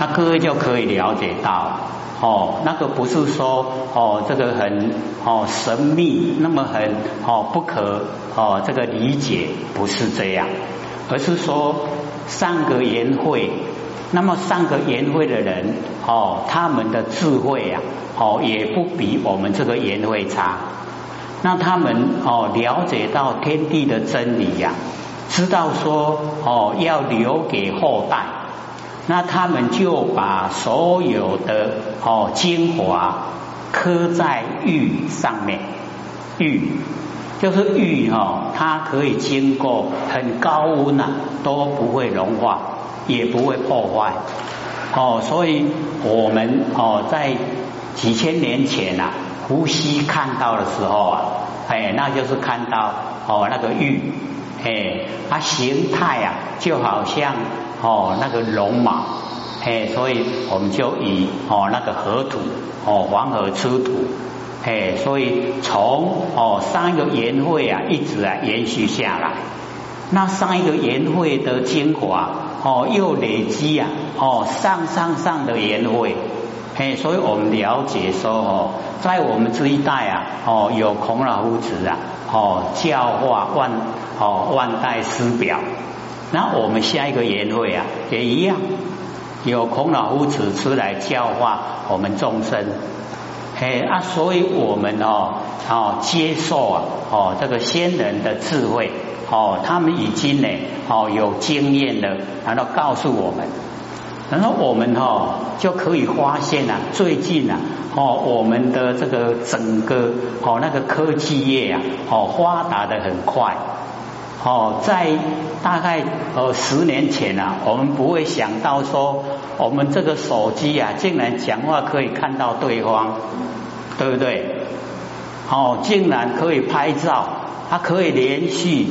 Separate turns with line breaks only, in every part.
那各位就可以了解到，哦，那个不是说哦这个很哦神秘，那么很哦不可哦这个理解，不是这样，而是说上个言会，那么上个言会的人哦，他们的智慧啊，哦也不比我们这个言会差。那他们哦了解到天地的真理呀，知道说哦要留给后代，那他们就把所有的哦精华刻在玉上面，玉就是玉哈，它可以经过很高温啊都不会融化，也不会破坏哦，所以我们哦在几千年前呐。呼吸看到的时候啊，哎，那就是看到哦那个玉，哎，它形态啊就好像哦那个龙马，哎，所以我们就以哦那个河土哦黄河出土，哎，所以从哦上一个颜会啊一直啊延续下来，那上一个颜会的精华哦又累积啊哦上上上的颜会。哎，所以我们了解说哦，在我们这一代啊，哦，有孔老夫子啊，哦，教化万哦万代师表。那我们下一个年会啊，也一样，有孔老夫子出来教化我们众生。嘿啊，所以我们哦哦接受啊哦这个先人的智慧哦，他们已经呢哦有经验的，然后告诉我们。然后我们哈就可以发现啊，最近啊，哦，我们的这个整个哦那个科技业啊，哦发达的很快，哦，在大概呃十年前啊，我们不会想到说我们这个手机啊，竟然讲话可以看到对方，对不对？哦，竟然可以拍照，它可以连续，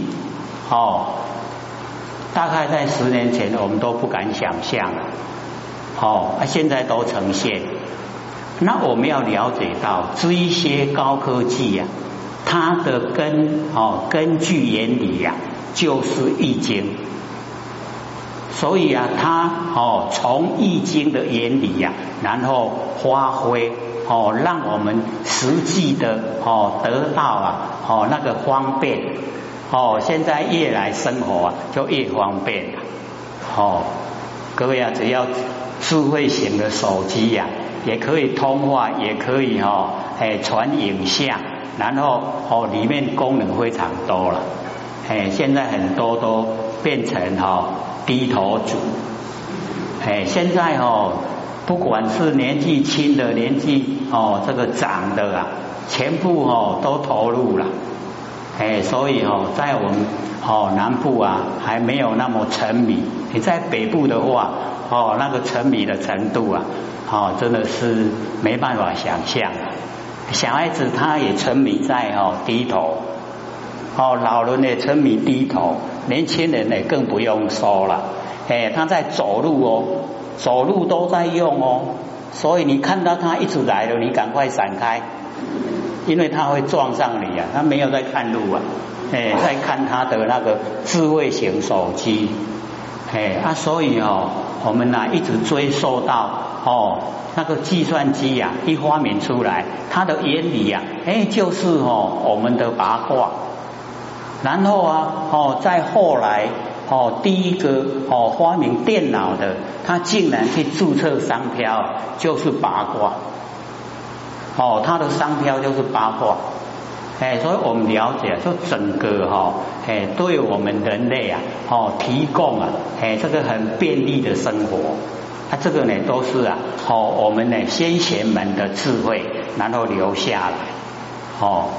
哦。大概在十年前，我们都不敢想象，哦，现在都呈现。那我们要了解到，这一些高科技呀，它的根哦根据原理呀，就是易经。所以啊，它哦从易经的原理呀，然后发挥哦，让我们实际的哦得到啊哦那个方便。哦，现在越来生活啊，就越方便了。哦，各位啊，只要智慧型的手机呀，也可以通话，也可以哈，哎传影像，然后哦里面功能非常多了。哎，现在很多都变成哈低头族。哎，现在哦，不管是年纪轻的，年纪哦这个长的啊，全部哦都投入了。哎，所以哦，在我们哦南部啊，还没有那么沉迷。你在北部的话，哦那个沉迷的程度啊，哦真的是没办法想象。小孩子他也沉迷在哦低头，哦老人也沉迷低头，年轻人呢更不用说了。哎，他在走路哦，走路都在用哦，所以你看到他一直来了，你赶快闪开。因为他会撞上你啊，他没有在看路啊，哎，在看他的那个智慧型手机，哎啊，所以哦，我们呢一直追溯到哦，那个计算机呀一发明出来，它的原理呀，哎，就是哦我们的八卦，然后啊哦，再后来哦，第一个哦发明电脑的，他竟然去注册商标，就是八卦。哦，他的商标就是八卦，哎，所以我们了解，就整个哈，哎，对我们人类啊，哦，提供啊，哎，这个很便利的生活，啊，这个呢都是啊，哦，我们呢先贤们的智慧，然后留下来，哦，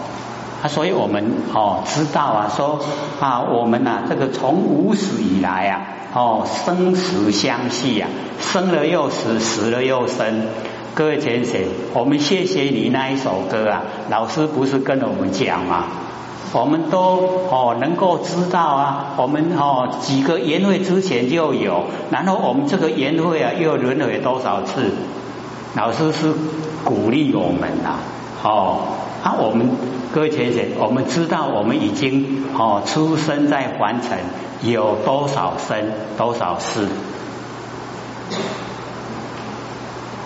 啊，所以我们哦知道啊，说啊，我们呐，这个从无始以来啊，哦，生死相续啊，生了又死，死了又生。各位先生，我们谢谢你那一首歌啊！老师不是跟我们讲吗？我们都哦能够知道啊，我们哦几个宴会之前就有，然后我们这个宴会啊又轮回多少次？老师是鼓励我们呐，哦，啊我们各位先生，我们知道我们已经哦出生在凡尘，有多少生多少世？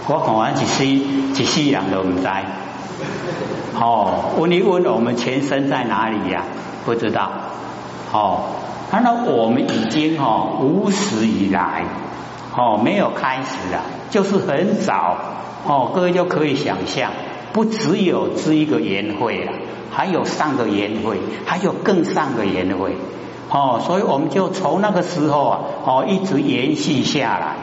我看完一世一世人都唔知。哦，问一问我们前身在哪里呀？不知道。哦，那我们已经哦无始以来哦没有开始啊，就是很早哦，各位就可以想象，不只有这一个缘会了，还有上个缘会，还有更上个缘会。哦，所以我们就从那个时候啊，哦一直延续下来。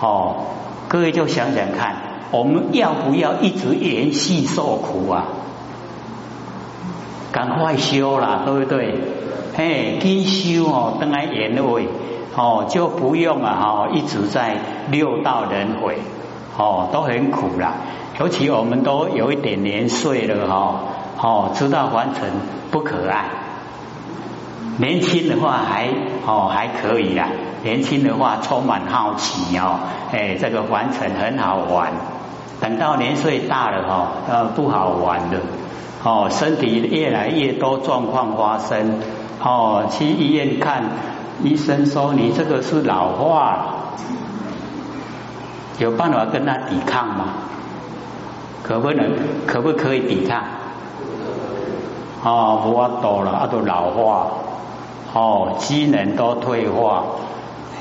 哦，各位就想想看，我们要不要一直延续受苦啊？赶快修了，对不对？嘿，天修哦，等来延位哦，就不用啊哈，一直在六道轮回哦，都很苦啦。尤其我们都有一点年岁了哈，哦，知道完成不可爱。年轻的话还哦还可以啦，年轻的话充满好奇哦，哎，这个完成很好玩。等到年岁大了哈，呃，不好玩了。哦，身体越来越多状况发生，哦，去医院看，医生说你这个是老化，有办法跟他抵抗吗？可不能，可不可以抵抗？哦，不多了，啊都老化，哦，机能都退化，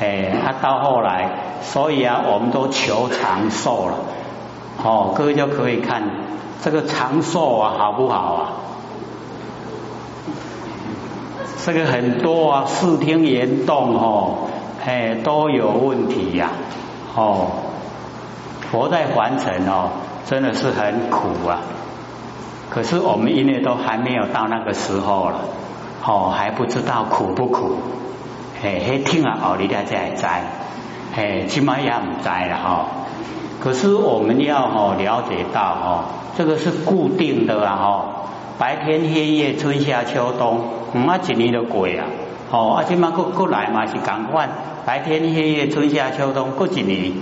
哎，啊到后来，所以啊，我们都求长寿了，哦，各位就可以看。这个长寿啊，好不好啊？这个很多啊，视听言动哦，哎，都有问题呀，哦，活在凡尘哦，真的是很苦啊。可是我们因为都还没有到那个时候了，哦，还不知道苦不苦，嘿，嘿听啊，哦，你家在在，嘿，起码也唔在了哈。可是我们要哦了解到哦，这个是固定的啊哈，白天黑夜春夏秋冬，唔啊一年都过啊，哦，啊今嘛过过来嘛是赶快，白天黑夜春夏秋冬过一年，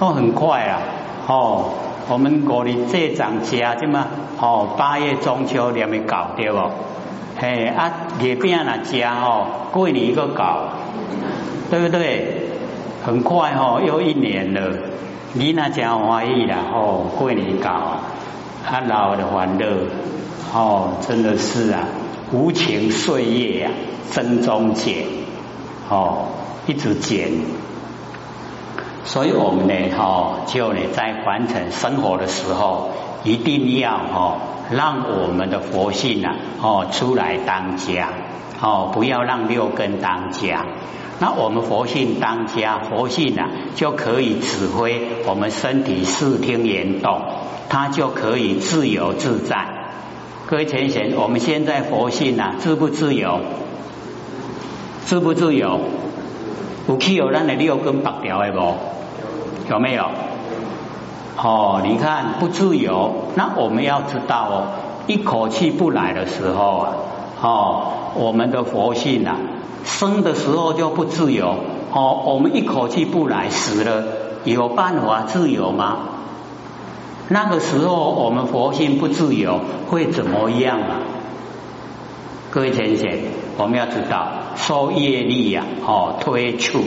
哦很快啊，哦，我们五年这长家这嘛，哦八月中秋连没搞掉哦？嘿啊月饼那家哦过年一个搞，对不对？很快哈又一年了。你那真欢喜啦！哦，过年搞啊，他老的欢乐哦，真的是啊，无情岁月啊，增中减哦，一直减。所以我们呢，哈，就呢，在完成生活的时候，一定要哈，让我们的佛性啊，哦，出来当家哦，不要让六根当家。那我们佛性当家，佛性啊就可以指挥我们身体视听言动，它就可以自由自在。各位前贤，我们现在佛性啊自不自由？自不自由？有气有咱的六根拔掉的不？有没有？哦，你看不自由，那我们要知道哦，一口气不来的时候啊，哦，我们的佛性啊。生的时候就不自由哦，我们一口气不来，死了有办法自由吗？那个时候我们佛性不自由会怎么样啊？各位先生，我们要知道受业力呀，哦推出，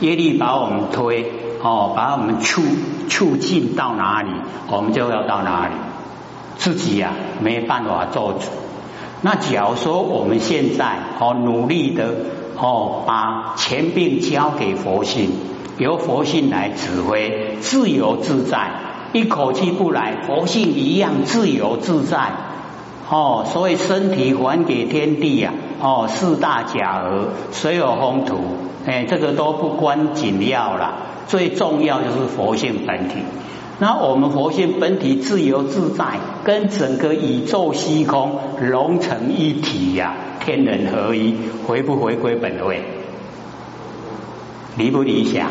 业力把我们推哦，把我们促促进到哪里，我们就要到哪里，自己呀没办法做主。那假如说我们现在哦努力的哦把前病交给佛性，由佛性来指挥，自由自在，一口气不来，佛性一样自由自在哦。所以身体还给天地呀哦，四大假合，虽有风土，哎，这个都不关紧要了，最重要就是佛性本体。那我们佛性本体自由自在，跟整个宇宙虚空融成一体呀，天人合一，回不回归本位？理不理想？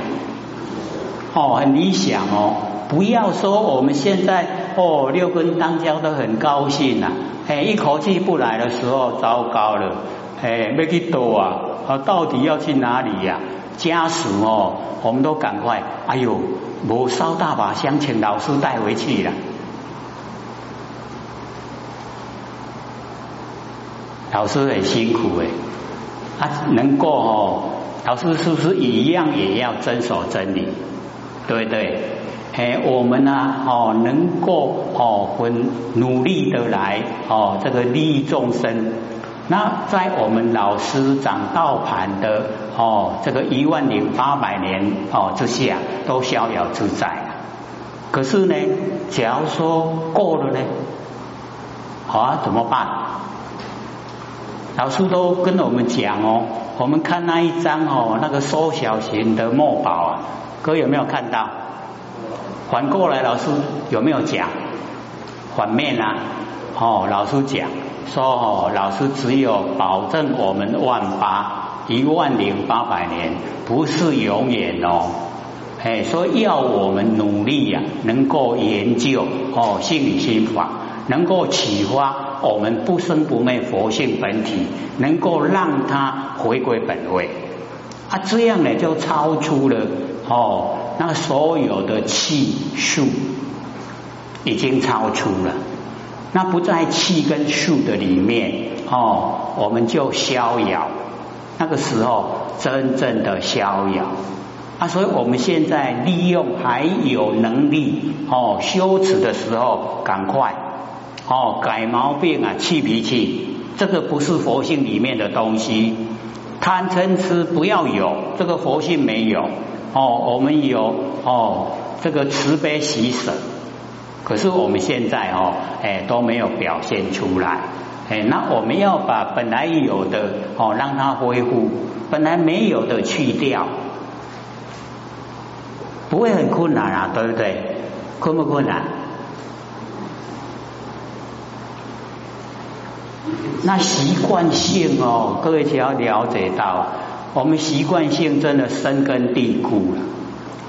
哦，很理想哦！不要说我们现在哦六根当交都很高兴呐，哎，一口气不来的时候，糟糕了，哎，没去躲啊，啊，到底要去哪里呀？家属哦，我们都赶快，哎呦！我烧大把香，请老师带回去了。老师很辛苦哎，他能够哦，老师是不是一样也要遵守真理？对不对？哎，我们呢，哦，能够哦，很努力的来哦，这个利益众生。那在我们老师掌道盘的哦，这个一万零八百年哦之下，都逍遥自在。可是呢，假如说过了呢，好啊，怎么办？老师都跟我们讲哦，我们看那一张哦，那个缩小型的墨宝啊，各位有没有看到？反过来，老师有没有讲？反面啊，哦，老师讲说哦，老师只有保证我们万八一万零八百年不是永远哦，哎，说要我们努力呀，能够研究哦，心理心法，能够启发。我们不生不灭佛性本体，能够让它回归本位啊，这样呢就超出了哦，那所有的气数已经超出了，那不在气跟树的里面哦，我们就逍遥，那个时候真正的逍遥啊，所以我们现在利用还有能力哦修持的时候，赶快。哦，改毛病啊，气脾气，这个不是佛性里面的东西。贪嗔痴不要有，这个佛性没有。哦，我们有哦，这个慈悲喜舍，可是我们现在哦，哎都没有表现出来。哎，那我们要把本来有的哦，让它恢复；本来没有的去掉，不会很困难啊，对不对？困不困难？那习惯性哦，各位只要了解到，我们习惯性真的深根蒂固了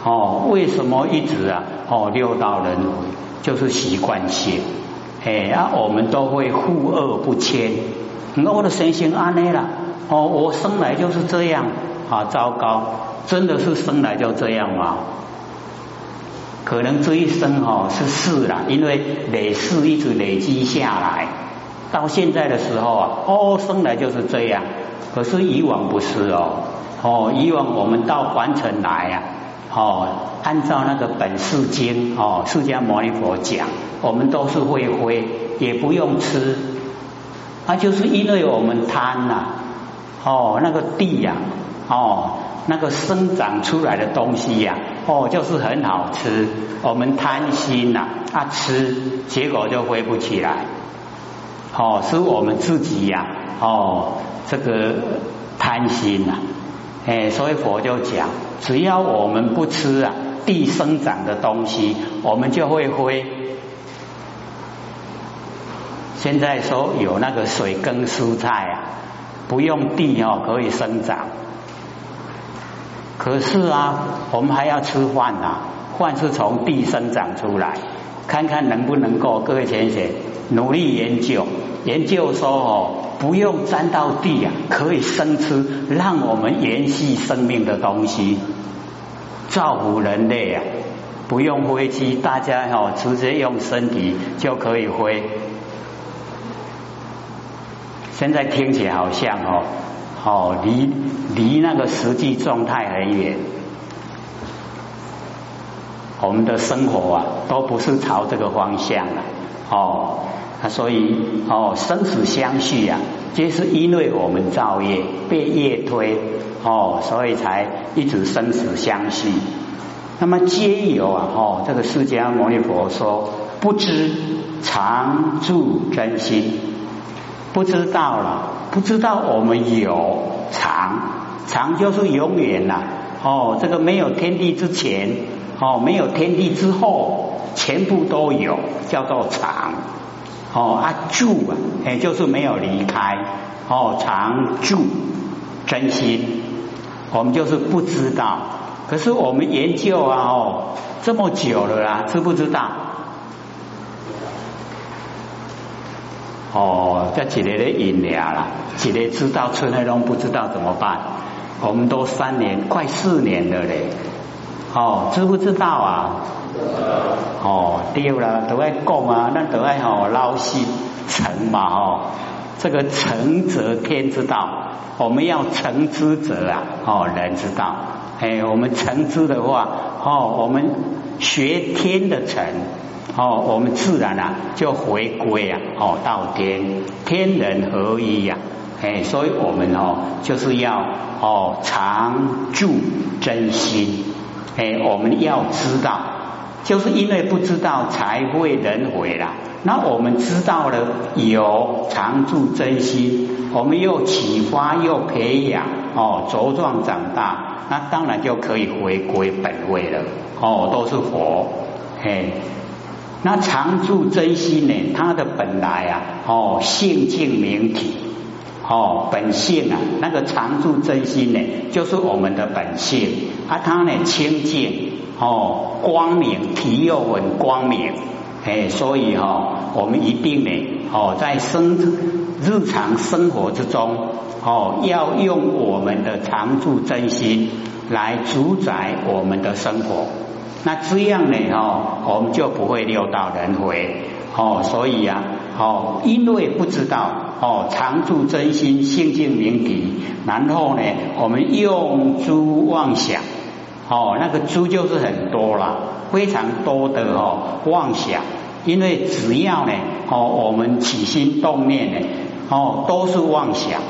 哦。为什么一直啊哦六道轮回就是习惯性？哎啊，我们都会护恶不迁。那我的神性安内了哦，我生来就是这样啊，糟糕，真的是生来就这样吗？可能这一生哦是事了，因为累世一直累积下来。到现在的时候啊，哦，生来就是这样。可是以往不是哦，哦，以往我们到凡尘来呀，哦，按照那个本世经哦，释迦牟尼佛讲，我们都是会飞，也不用吃。那就是因为我们贪呐，哦，那个地呀，哦，那个生长出来的东西呀，哦，就是很好吃。我们贪心呐，啊吃，结果就飞不起来。哦，是我们自己呀，哦，这个贪心呐，哎，所以佛就讲，只要我们不吃啊地生长的东西，我们就会灰。现在说有那个水耕蔬菜啊，不用地哦可以生长，可是啊，我们还要吃饭呐，饭是从地生长出来，看看能不能够各位先生努力研究。研究说哦，不用沾到地啊，可以生吃，让我们延续生命的东西，造福人类啊，不用飞机，大家哦直接用身体就可以飞。现在听起来好像哦，哦离离那个实际状态很远，我们的生活啊都不是朝这个方向了哦。啊，所以哦，生死相续呀，皆是因为我们造业被业推哦，所以才一直生死相续。那么皆有啊，哦，这个释迦牟尼佛说，不知常住真心，不知道了，不知道我们有常，常就是永远呐，哦，这个没有天地之前，哦，没有天地之后，全部都有，叫做常。哦，啊住啊，哎，就是没有离开，哦，常住真心，我们就是不知道。可是我们研究啊，哦，这么久了啦，知不知道？哦，这几年的引疗啦，几年知道，村内拢不知道怎么办？我们都三年，快四年了嘞。哦，知不知道啊？哦，丢了，都爱讲啊，那都爱吼捞西成嘛吼，这个成则天之道，我们要成之者啊，哦，人之道。哎，我们成之的话，哦，我们学天的成，哦，我们自然啊就回归啊，哦，到天，天人合一呀。哎，所以我们哦，就是要哦常住真心。哎，我们要知道，就是因为不知道才会人毁啦。那我们知道了，有常住真心，我们又启发又培养哦，茁壮长大，那当然就可以回归本位了。哦，都是佛。嘿，那常住真心呢？它的本来啊，哦，性净明体。哦，本性啊，那个常住真心呢，就是我们的本性，啊，它呢清净，哦，光明，体又很光明，哎，所以哈，我们一定呢，哦，在生日常生活之中，哦，要用我们的常住真心来主宰我们的生活，那这样呢，哦，我们就不会六道轮回，哦，所以呀，哦，因为不知道。哦，常住真心，性净明体。然后呢，我们用诸妄想，哦，那个诸就是很多了，非常多的哦妄想。因为只要呢，哦，我们起心动念呢，哦，都是妄想，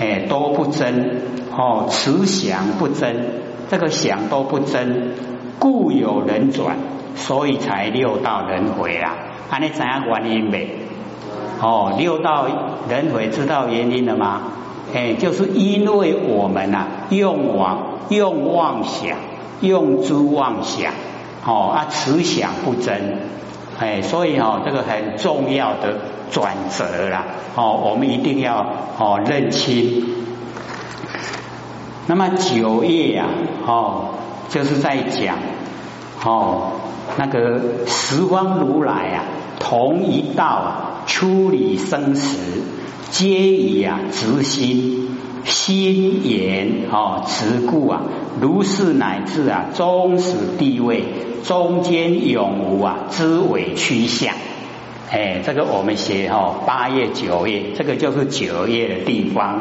哎，都不真，哦，此想不真，这个想都不真，故有人转，所以才六道轮回啊。安尼怎样原因没？哦，六道轮回知道原因了吗？哎，就是因为我们呐用妄用妄想用诸妄想，哦啊持想不真，哎，所以哦这个很重要的转折啦，哦我们一定要哦认清。那么九页呀，哦就是在讲哦那个十方如来啊，同一道啊。出离生死，皆以啊直心心言哦持故啊，如是乃至啊终始地位中间永无啊知伪趋向。哎，这个我们写哦八页九页，这个就是九页的地方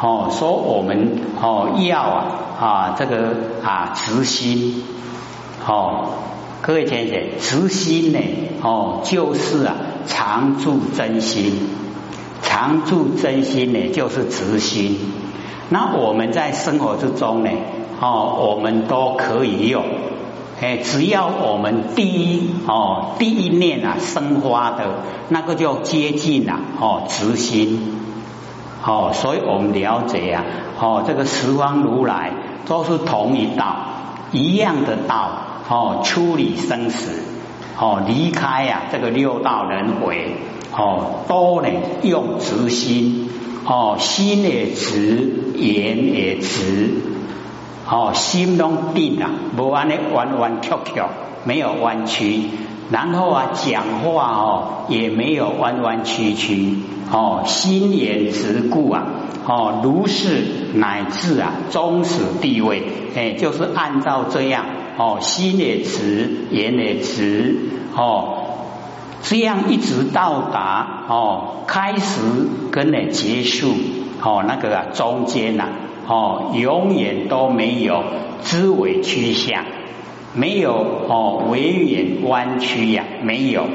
哦，说我们哦要啊啊这个啊直心哦。各位先生，慈心呢？哦，就是啊，常住真心，常住真心呢，就是慈心。那我们在生活之中呢，哦，我们都可以用。哎，只要我们第一哦，第一念啊，生花的那个就接近啊，哦，慈心。哦，所以我们了解啊，哦，这个十方如来都是同一道，一样的道。哦，处理生死，哦，离开呀，这个六道轮回，哦，都能用直心，哦，心也直，言也直，哦，心中定啊，不安的弯弯曲曲，没有弯曲，然后啊，讲话哦，也没有弯弯曲曲，哦，心也直故啊，哦，如是乃至啊，终始地位，哎，就是按照这样。哦，心也直，眼也直，哦，这样一直到达哦，开始跟呢结束，哦，那个啊中间呐，哦，永远都没有枝尾趋向，没有哦，微远弯曲呀，没有，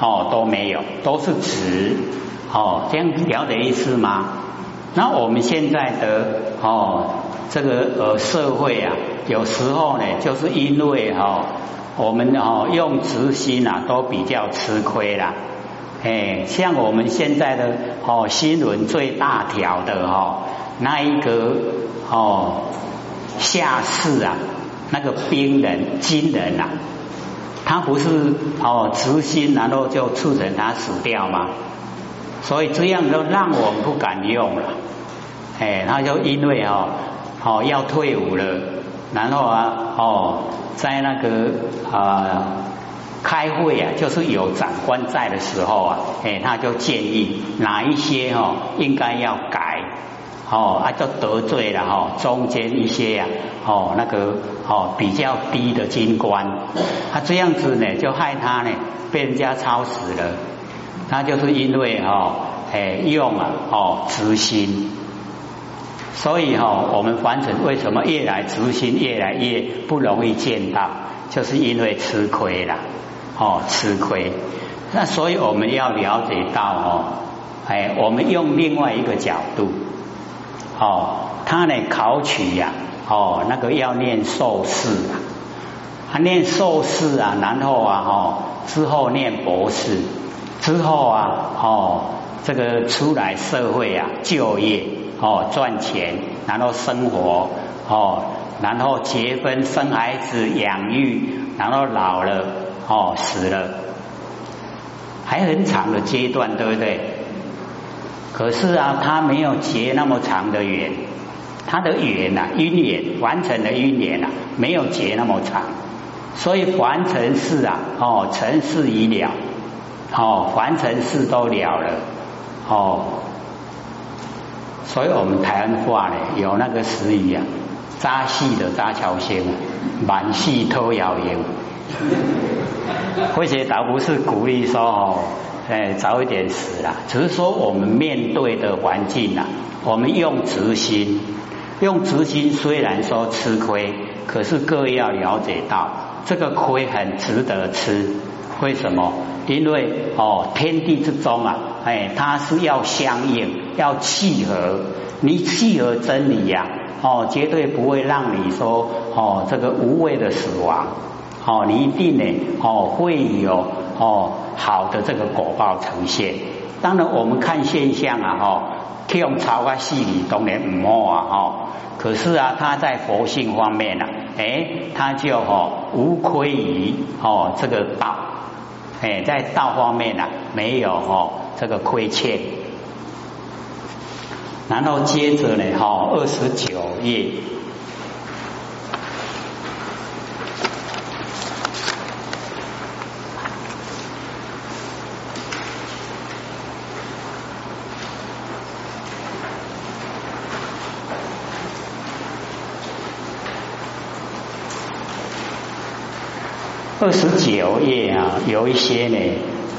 哦，都没有，都是直，哦，这样了解意思吗？那我们现在的哦。这个呃社会啊，有时候呢，就是因为哈，我们哦用直心啊，都比较吃亏啦。哎，像我们现在的哦新闻最大条的哈，那一个哦下士啊，那个兵人金人呐，他不是哦直心，然后就促成他死掉吗？所以这样都让我们不敢用了。哎，他就因为哦。哦，要退伍了，然后啊，哦，在那个啊开会啊，就是有长官在的时候啊，哎，他就建议哪一些哦应该要改，哦啊就得罪了哈中间一些呀，哦那个哦比较低的军官，他这样子呢，就害他呢被人家抄死了，他就是因为哈。哎用啊哦执心，所以哈我们凡尘为什么越来执心越来越不容易见到，就是因为吃亏了哦吃亏。那所以我们要了解到哦，哎我们用另外一个角度哦，他呢考取呀哦那个要念硕士啊。他念硕士啊，然后啊，哈，之后念博士，之后啊，哦，这个出来社会啊，就业哦，赚钱，然后生活哦，然后结婚生孩子养育，然后老了哦，死了，还很长的阶段，对不对？可是啊，他没有结那么长的缘，他的缘呐，姻缘完成的姻缘呐，没有结那么长。所以凡尘事啊，哦，尘事已了，哦，凡尘事都了了，哦，所以我们台湾话呢，有那个词语啊，扎戏的扎桥仙，满戏偷谣言。或许倒不是鼓励说哦，哎，早一点死啦，只是说我们面对的环境啊，我们用直心，用直心虽然说吃亏，可是各位要了解到。这个亏很值得吃，为什么？因为哦，天地之中啊，哎，它是要相应，要契合。你契合真理呀，哦，绝对不会让你说哦，这个无谓的死亡。哦，你一定呢，哦，会有哦好的这个果报呈现。当然，我们看现象啊，哦，用超啊细理当然唔好啊，哦，可是啊，他在佛性方面呢。哎，他就哦无亏于哦这个道，哎，在道方面呢没有哦这个亏欠。然后接着呢，哈二十九页。二十九页啊，有一些呢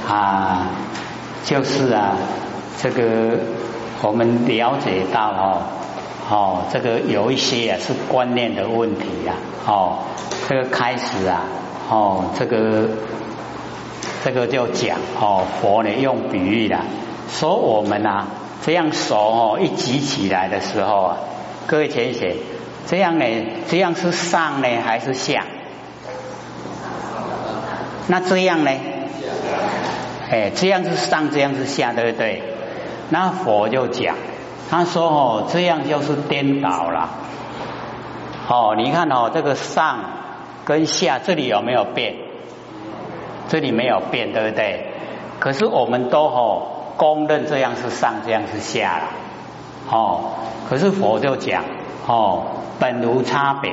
啊，就是啊，这个我们了解到哦，哦，这个有一些啊是观念的问题啊，哦，这个开始啊，哦，这个这个就讲哦，佛呢用比喻啦，说我们啊这样手哦一举起来的时候啊，各位浅写，这样呢，这样是上呢还是下？那这样呢？哎，这样是上，这样是下，对不对？那佛就讲，他说哦，这样就是颠倒了。哦，你看哦，这个上跟下这里有没有变？这里没有变，对不对？可是我们都哦公认这样是上，这样是下了。哦，可是佛就讲哦，本无差别，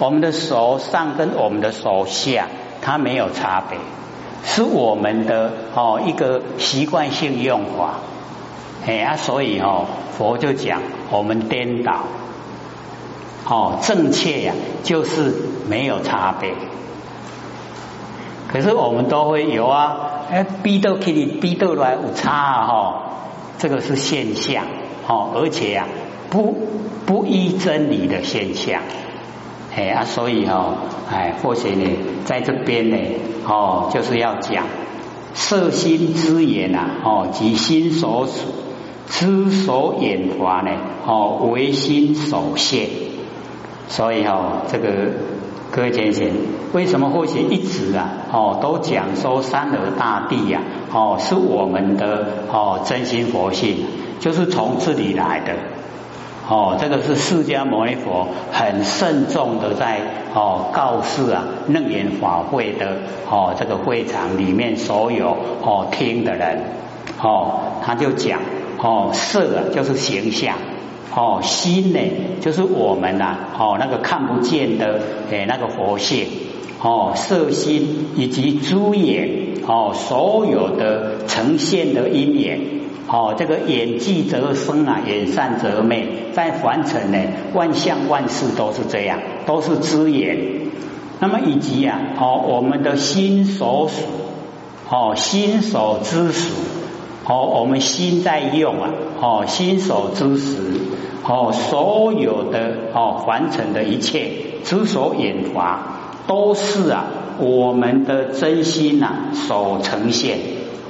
我们的手上跟我们的手下。它没有差别，是我们的哦一个习惯性用法，哎啊，所以哦佛就讲我们颠倒，哦正确呀就是没有差别，可是我们都会有啊，哎逼到给你逼到来有差哈，这个是现象。哦，而且呀不不依真理的现象。哎啊，所以哈，哎，或许呢，在这边呢，哦，就是要讲色心之言呐，哦，即心所属，知所眼法呢，哦，唯心所现。所以哈，这个各位先生，为什么或许一直啊，哦，都讲说三河大地呀，哦，是我们的哦真心佛性，就是从这里来的。哦，这个是释迦牟尼佛很慎重的在哦告示啊楞严法会的哦这个会场里面所有哦听的人哦他就讲哦色就是形象哦心呢就是我们呐哦那个看不见的诶那个佛性哦色心以及诸眼哦所有的呈现的因缘。哦，这个眼即则生啊，眼善则美，在凡尘呢，万象万事都是这样，都是知眼。那么以及啊，哦，我们的心所属，哦，心所之属，哦，我们心在用啊，哦，心所之时，哦，所有的哦，凡尘的一切之所引发，都是啊，我们的真心呐所呈现，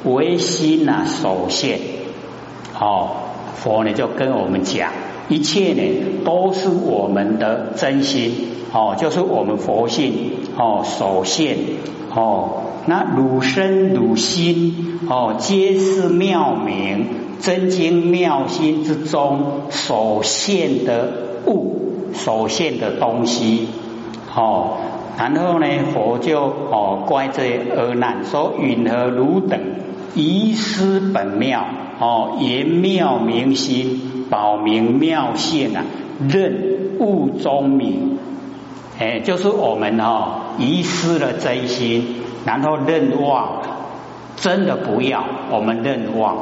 唯心呐所现。哦，佛呢就跟我们讲，一切呢都是我们的真心，哦，就是我们佛性哦所现，哦。那汝身汝心哦，皆是妙明真经妙心之中所现的物，所现的东西哦。然后呢，佛就哦怪这阿难说：允何汝等遗失本妙哦，言妙明心，保明妙性啊，任物中明。哎，就是我们哦遗失了真心。然后认忘，真的不要我们认忘，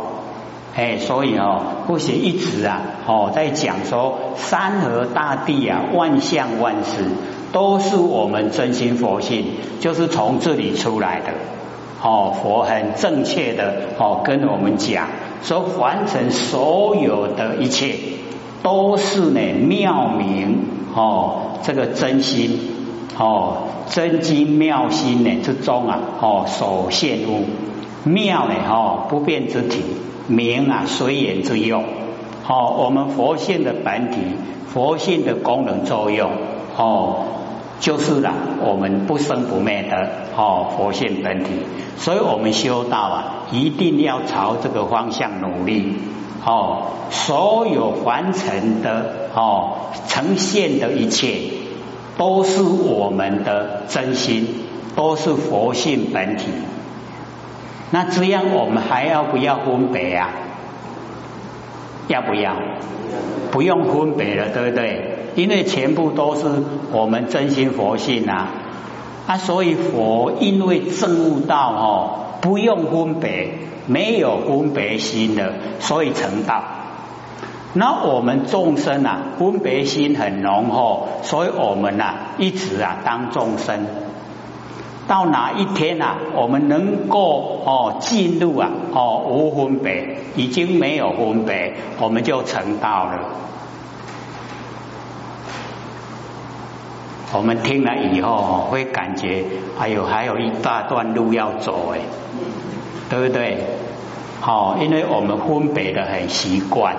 哎，所以哦，不写一直啊，哦，在讲说山河大地啊，万象万事都是我们真心佛性，就是从这里出来的。哦，佛很正确的哦跟我们讲，说凡尘所有的一切都是呢妙明哦，这个真心。哦，真经妙心呢之中啊，哦所现物妙呢，哦不变之体，明啊随缘之用，哦我们佛性的本体，佛性的功能作用，哦就是啦，我们不生不灭的哦佛性本体，所以我们修道啊，一定要朝这个方向努力，哦所有凡尘的哦呈现的一切。都是我们的真心，都是佛性本体。那这样我们还要不要分别啊？要不要？不用分别了，对不对？因为全部都是我们真心佛性啊！啊，所以佛因为证悟到哦，不用分别，没有分别心的，所以成道。那我们众生啊，分别心很浓厚，所以我们呐一直啊当众生。到哪一天啊，我们能够哦进入啊哦无分别，已经没有分别，我们就成道了。我们听了以后会感觉，哎呦，还有一大段路要走哎，对不对？好，因为我们分别的很习惯。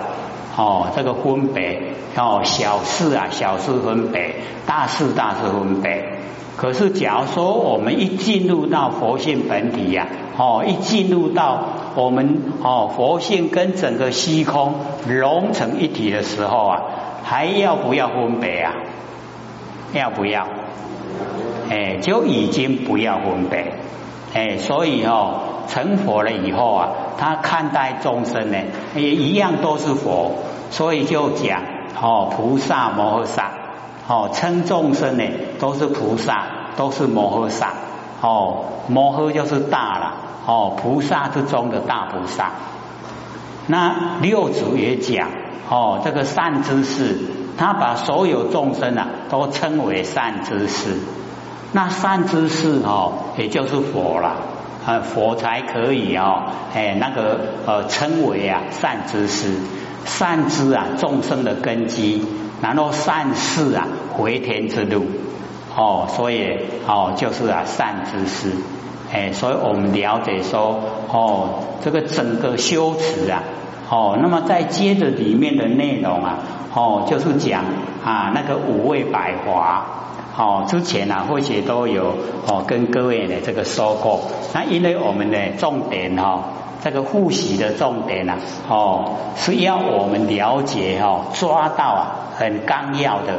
哦，这个分别哦，小事啊，小事分别；大事大事分别。可是，假如说我们一进入到佛性本体呀，哦，一进入到我们哦佛性跟整个虚空融成一体的时候啊，还要不要分别啊？要不要？哎，就已经不要分别。哎，所以哦，成佛了以后啊。他看待众生呢，也一样都是佛，所以就讲哦，菩萨摩诃萨哦，称众生呢都是菩萨，都是摩诃萨哦，摩诃就是大了哦，菩萨之中的大菩萨。那六祖也讲哦，这个善知识，他把所有众生啊都称为善知识，那善知识哦，也就是佛了。啊，佛才可以哦，哎，那个呃，称为啊善知识，善知啊众生的根基，然后善事啊回天之路，哦，所以哦就是啊善知识，哎，所以我们了解说哦，这个整个修持啊，哦，那么再接着里面的内容啊，哦，就是讲啊那个五味百华。哦，之前啊，或许都有哦，跟各位的这个说过。那因为我们的重点哈，这个复习的重点啊，哦，是要我们了解哦，抓到啊很纲要的